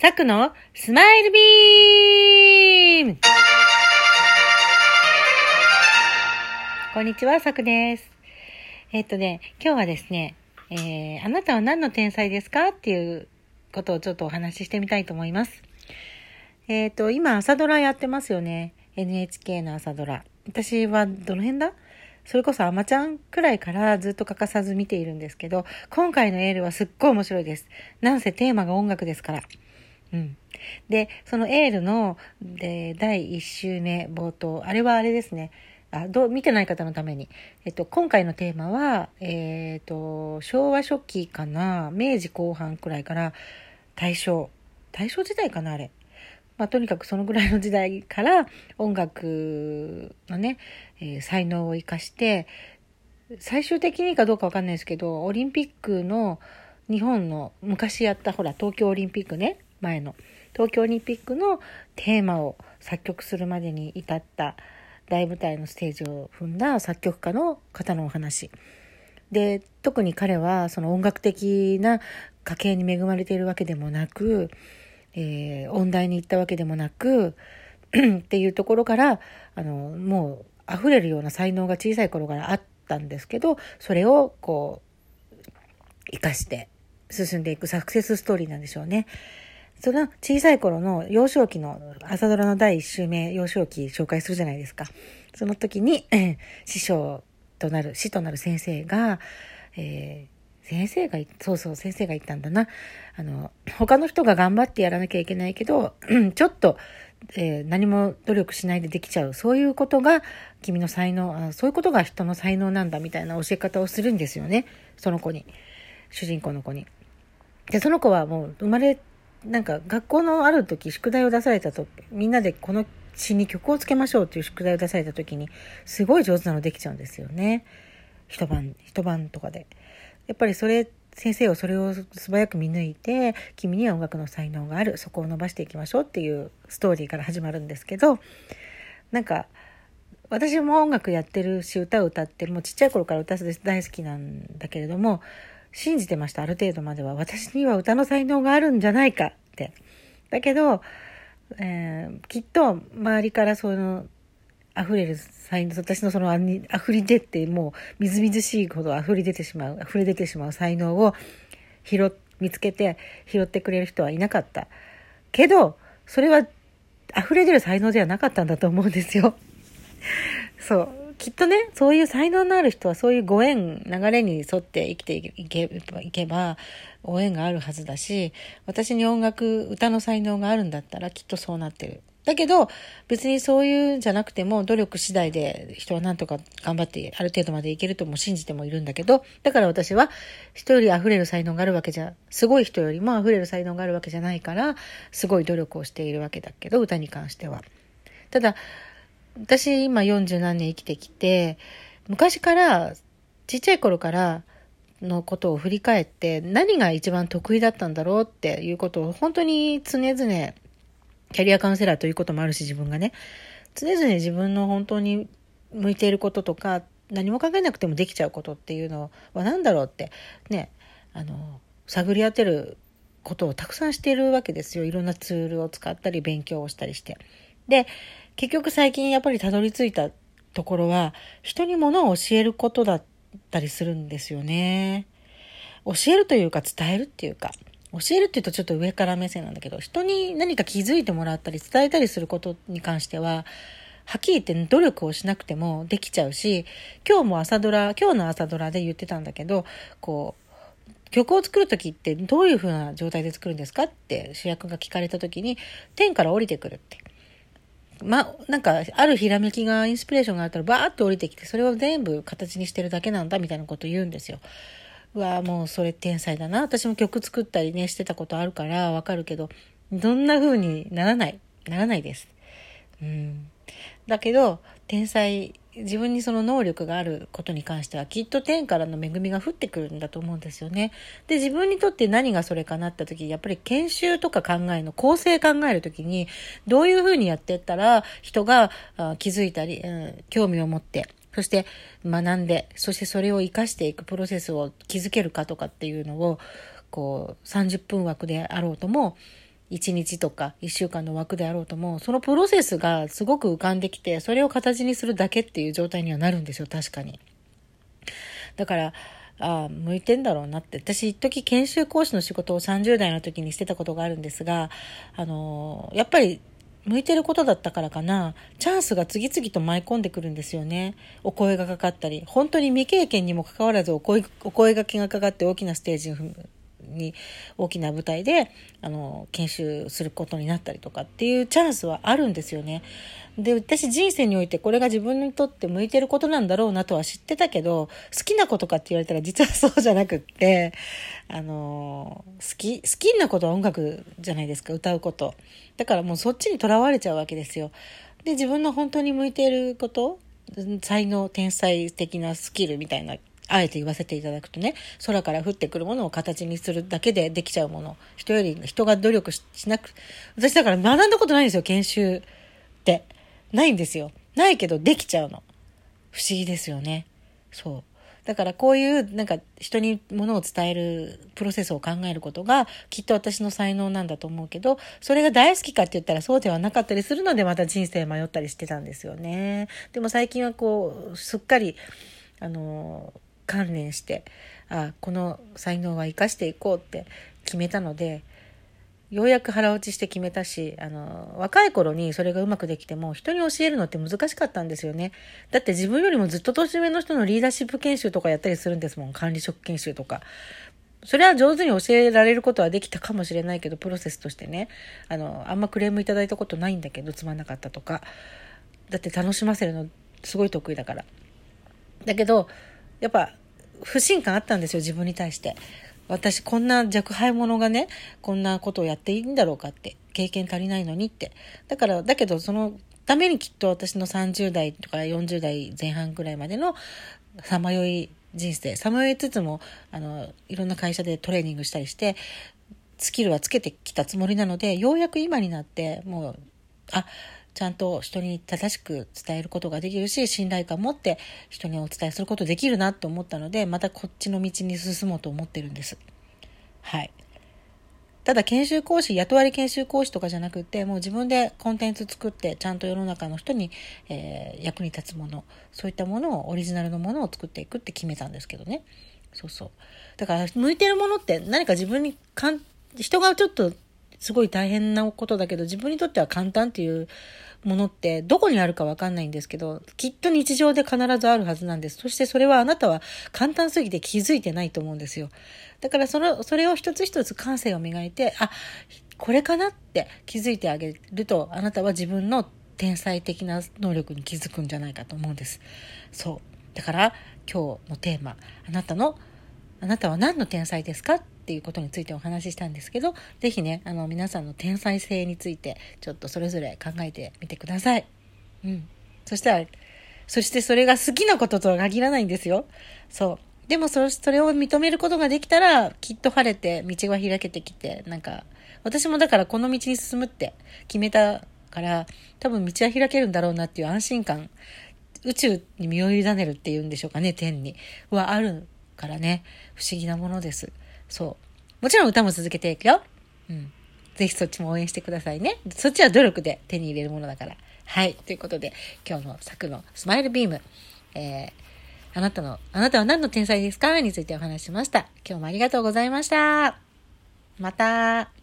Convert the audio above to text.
サクのスマイルビームこんにちは、サクです。えっとね、今日はですね、えー、あなたは何の天才ですかっていうことをちょっとお話ししてみたいと思います。えっ、と、今朝ドラやってますよね。NHK の朝ドラ。私はどの辺だ？それこそアマちゃんくらいからずっと欠かさず見ているんですけど、今回のエールはすっごい面白いです。なんせテーマが音楽ですから。うん。で、そのエールの、で、第1週目冒頭、あれはあれですね。あ、どう、見てない方のために。えっと、今回のテーマは、えっと、昭和初期かな、明治後半くらいから大正、大正時代かな、あれ。まあ、とにかくそのぐらいの時代から音楽のね、えー才能を生かして、最終的にかどうかわかんないですけど、オリンピックの日本の昔やったほら、東京オリンピックね、前の。東京オリンピックのテーマを作曲するまでに至った大舞台のステージを踏んだ作曲家の方のお話。で、特に彼はその音楽的な家系に恵まれているわけでもなく、えー音大に行ったわけでもなく っていうところからあのもう溢れるような才能が小さい頃からあったんですけどそれをこう生かして進んでいくサクセスストーリーなんでしょうね。その小さい頃の幼少期の朝ドラの第一週目幼少期紹介するじゃないですか。その時に 師匠となる師となる先生が、えー先生が、そうそう、先生が言ったんだな。あの、他の人が頑張ってやらなきゃいけないけど、ちょっと、えー何も努力しないでできちゃう。そういうことが君の才能、そういうことが人の才能なんだみたいな教え方をするんですよね。その子に。主人公の子に。で、その子はもう生まれ、なんか学校のある時宿題を出されたと、みんなでこの詩に曲をつけましょうっていう宿題を出された時に、すごい上手なのできちゃうんですよね。一晩、一晩とかで。やっぱりそれ、先生はそれを素早く見抜いて、君には音楽の才能がある、そこを伸ばしていきましょうっていうストーリーから始まるんですけど、なんか、私も音楽やってるし、歌を歌って、もうちっちゃい頃から歌大好きなんだけれども、信じてました、ある程度までは。私には歌の才能があるんじゃないかって。だけど、えーきっと周りからその、溢れる才能、私のそのあに溢れ出ってもうみずみずしいほど溢れ出てしまう、溢れ出てしまう才能を拾、見つけて拾ってくれる人はいなかった。けど、それは溢れ出る才能ではなかったんだと思うんですよ。そう。きっとね、そういう才能のある人はそういうご縁、流れに沿って生きていけいけば、ご縁があるはずだし、私に音楽、歌の才能があるんだったらきっとそうなってる。だけど、別にそういうんじゃなくても、努力次第で人はなんとか頑張ってある程度までいけるとも信じてもいるんだけど、だから私は人より溢れる才能があるわけじゃ、すごい人よりも溢れる才能があるわけじゃないから、すごい努力をしているわけだけど、歌に関しては。ただ、私今40何年生きてきて、昔から、ちっちゃい頃からのことを振り返って、何が一番得意だったんだろうっていうことを本当に常々、キャリアカウンセラーということもあるし自分がね、常々自分の本当に向いていることとか、何も考えなくてもできちゃうことっていうのは何だろうって、ね、あの、探り当てることをたくさんしているわけですよ。いろんなツールを使ったり勉強をしたりして。で、結局最近やっぱりたどり着いたところは、人に物を教えることだったりするんですよね。教えるというか伝えるっていうか、教えるっていうとちょっと上から目線なんだけど、人に何か気づいてもらったり伝えたりすることに関しては、はっきり言って努力をしなくてもできちゃうし、今日も朝ドラ、今日の朝ドラで言ってたんだけど、こう、曲を作る時ってどういう風な状態で作るんですかって主役が聞かれた時に、天から降りてくるって。ま、なんか、あるひらめきが、インスピレーションがあったら、バーって降りてきて、それを全部形にしてるだけなんだ、みたいなこと言うんですよ。うわもうそれ天才だな。私も曲作ったりね、してたことあるからわかるけど、どんな風にならない。ならないです。うん。だけど、天才、自分にその能力があることに関しては、きっと天からの恵みが降ってくるんだと思うんですよね。で、自分にとって何がそれかなった時、やっぱり研修とか考えの、構成考える時に、どういう風にやってったら、人が気づいたり、うん、興味を持って、そして学んで、そしてそれを活かしていくプロセスを築けるかとかっていうのを、こう、30分枠であろうとも、1日とか1週間の枠であろうとも、そのプロセスがすごく浮かんできて、それを形にするだけっていう状態にはなるんですよ、確かに。だから、ああ、向いてんだろうなって。私、一時研修講師の仕事を30代の時にしてたことがあるんですが、あのやっぱり向いてることだったからかな、チャンスが次々と舞い込んでくるんですよね。お声がかかったり、本当に未経験にもかかわらずお声お声がけがかかって大きなステージにに大きな舞台であの研修することになったりとかっていうチャンスはあるんですよね。で私人生においてこれが自分にとって向いてることなんだろうなとは知ってたけど好きなことかって言われたら実はそうじゃなくってあの好き好きなことは音楽じゃないですか歌うことだからもうそっちにとらわれちゃうわけですよ。で自分の本当に向いていること才能天才的なスキルみたいなあえて言わせていただくとね、空から降ってくるものを形にするだけでできちゃうもの。人より、人が努力しなく、私だから学んだことないんですよ、研修って。ないんですよ。ないけどできちゃうの。不思議ですよね。そう。だからこういうなんか人にものを伝えるプロセスを考えることがきっと私の才能なんだと思うけど、それが大好きかって言ったらそうではなかったりするのでまた人生迷ったりしてたんですよね。でも最近はこう、すっかり、あの、関連してあこの才能は生かしていこうって決めたのでようやく腹落ちして決めたしあの若い頃にそれがうまくできても人に教えるのって難しかったんですよね。だって自分よりもずっと年上の人のリーダーシップ研修とかやったりするんですもん。管理職研修とか。それは上手に教えられることはできたかもしれないけどプロセスとしてね。あのあんまクレームいただいたことないんだけどつまんなかったとか。だって楽しませるのすごい得意だから。だけどやっぱ不信感あったんですよ、自分に対して。私こんな若輩者がね、こんなことをやっていいんだろうかって。経験足りないのにって。だから、だけどそのためにきっと私の30代とか40代前半ぐらいまでのさまよい人生、さまよいつつも、あの、いろんな会社でトレーニングしたりして、スキルはつけてきたつもりなので、ようやく今になって、もう、あ、ちゃんと人に正しく伝えることができるし、信頼感を持って人にお伝えすることできるなと思ったので、またこっちの道に進もうと思ってるんです。はい。ただ研修講師、雇われ研修講師とかじゃなくて、もう自分でコンテンツ作って、ちゃんと世の中の人に、えー、役に立つもの、そういったものを、オリジナルのものを作っていくって決めたんですけどね。そうそう。だから、向いてるものって何か自分にかん、人がちょっとすごい大変なことだけど、自分にとっては簡単っていうものってどこにあるかわかんないんですけど、きっと日常で必ずあるはずなんです。そしてそれはあなたは簡単すぎて気づいてないと思うんですよ。だからその、それを一つ一つ感性を磨いて、あ、これかなって気づいてあげると、あなたは自分の天才的な能力に気づくんじゃないかと思うんです。そう。だから今日のテーマ、あなたの、あなたは何の天才ですかっていうことについてお話ししたんですけど、是非ね、あの皆さんの天才性についてちょっとそれぞれ考えてみてください。うん。そしたら、そしてそれが好きなこととは限らないんですよ。そう。でもそそれを認めることができたら、きっと晴れて道が開けてきて、なんか、私もだからこの道に進むって決めたから、多分道は開けるんだろうなっていう安心感、宇宙に身を委ねるっていうんでしょうかね、天に。はあるからね、不思議なものです。そう。もちろん歌も続けていくよ。うん。ぜひそっちも応援してくださいね。そっちは努力で手に入れるものだから。はい。ということで、今日の作のスマイルビーム、えー、あなたの、あなたは何の天才ですか？についてお話しました。今日もありがとうございました。また。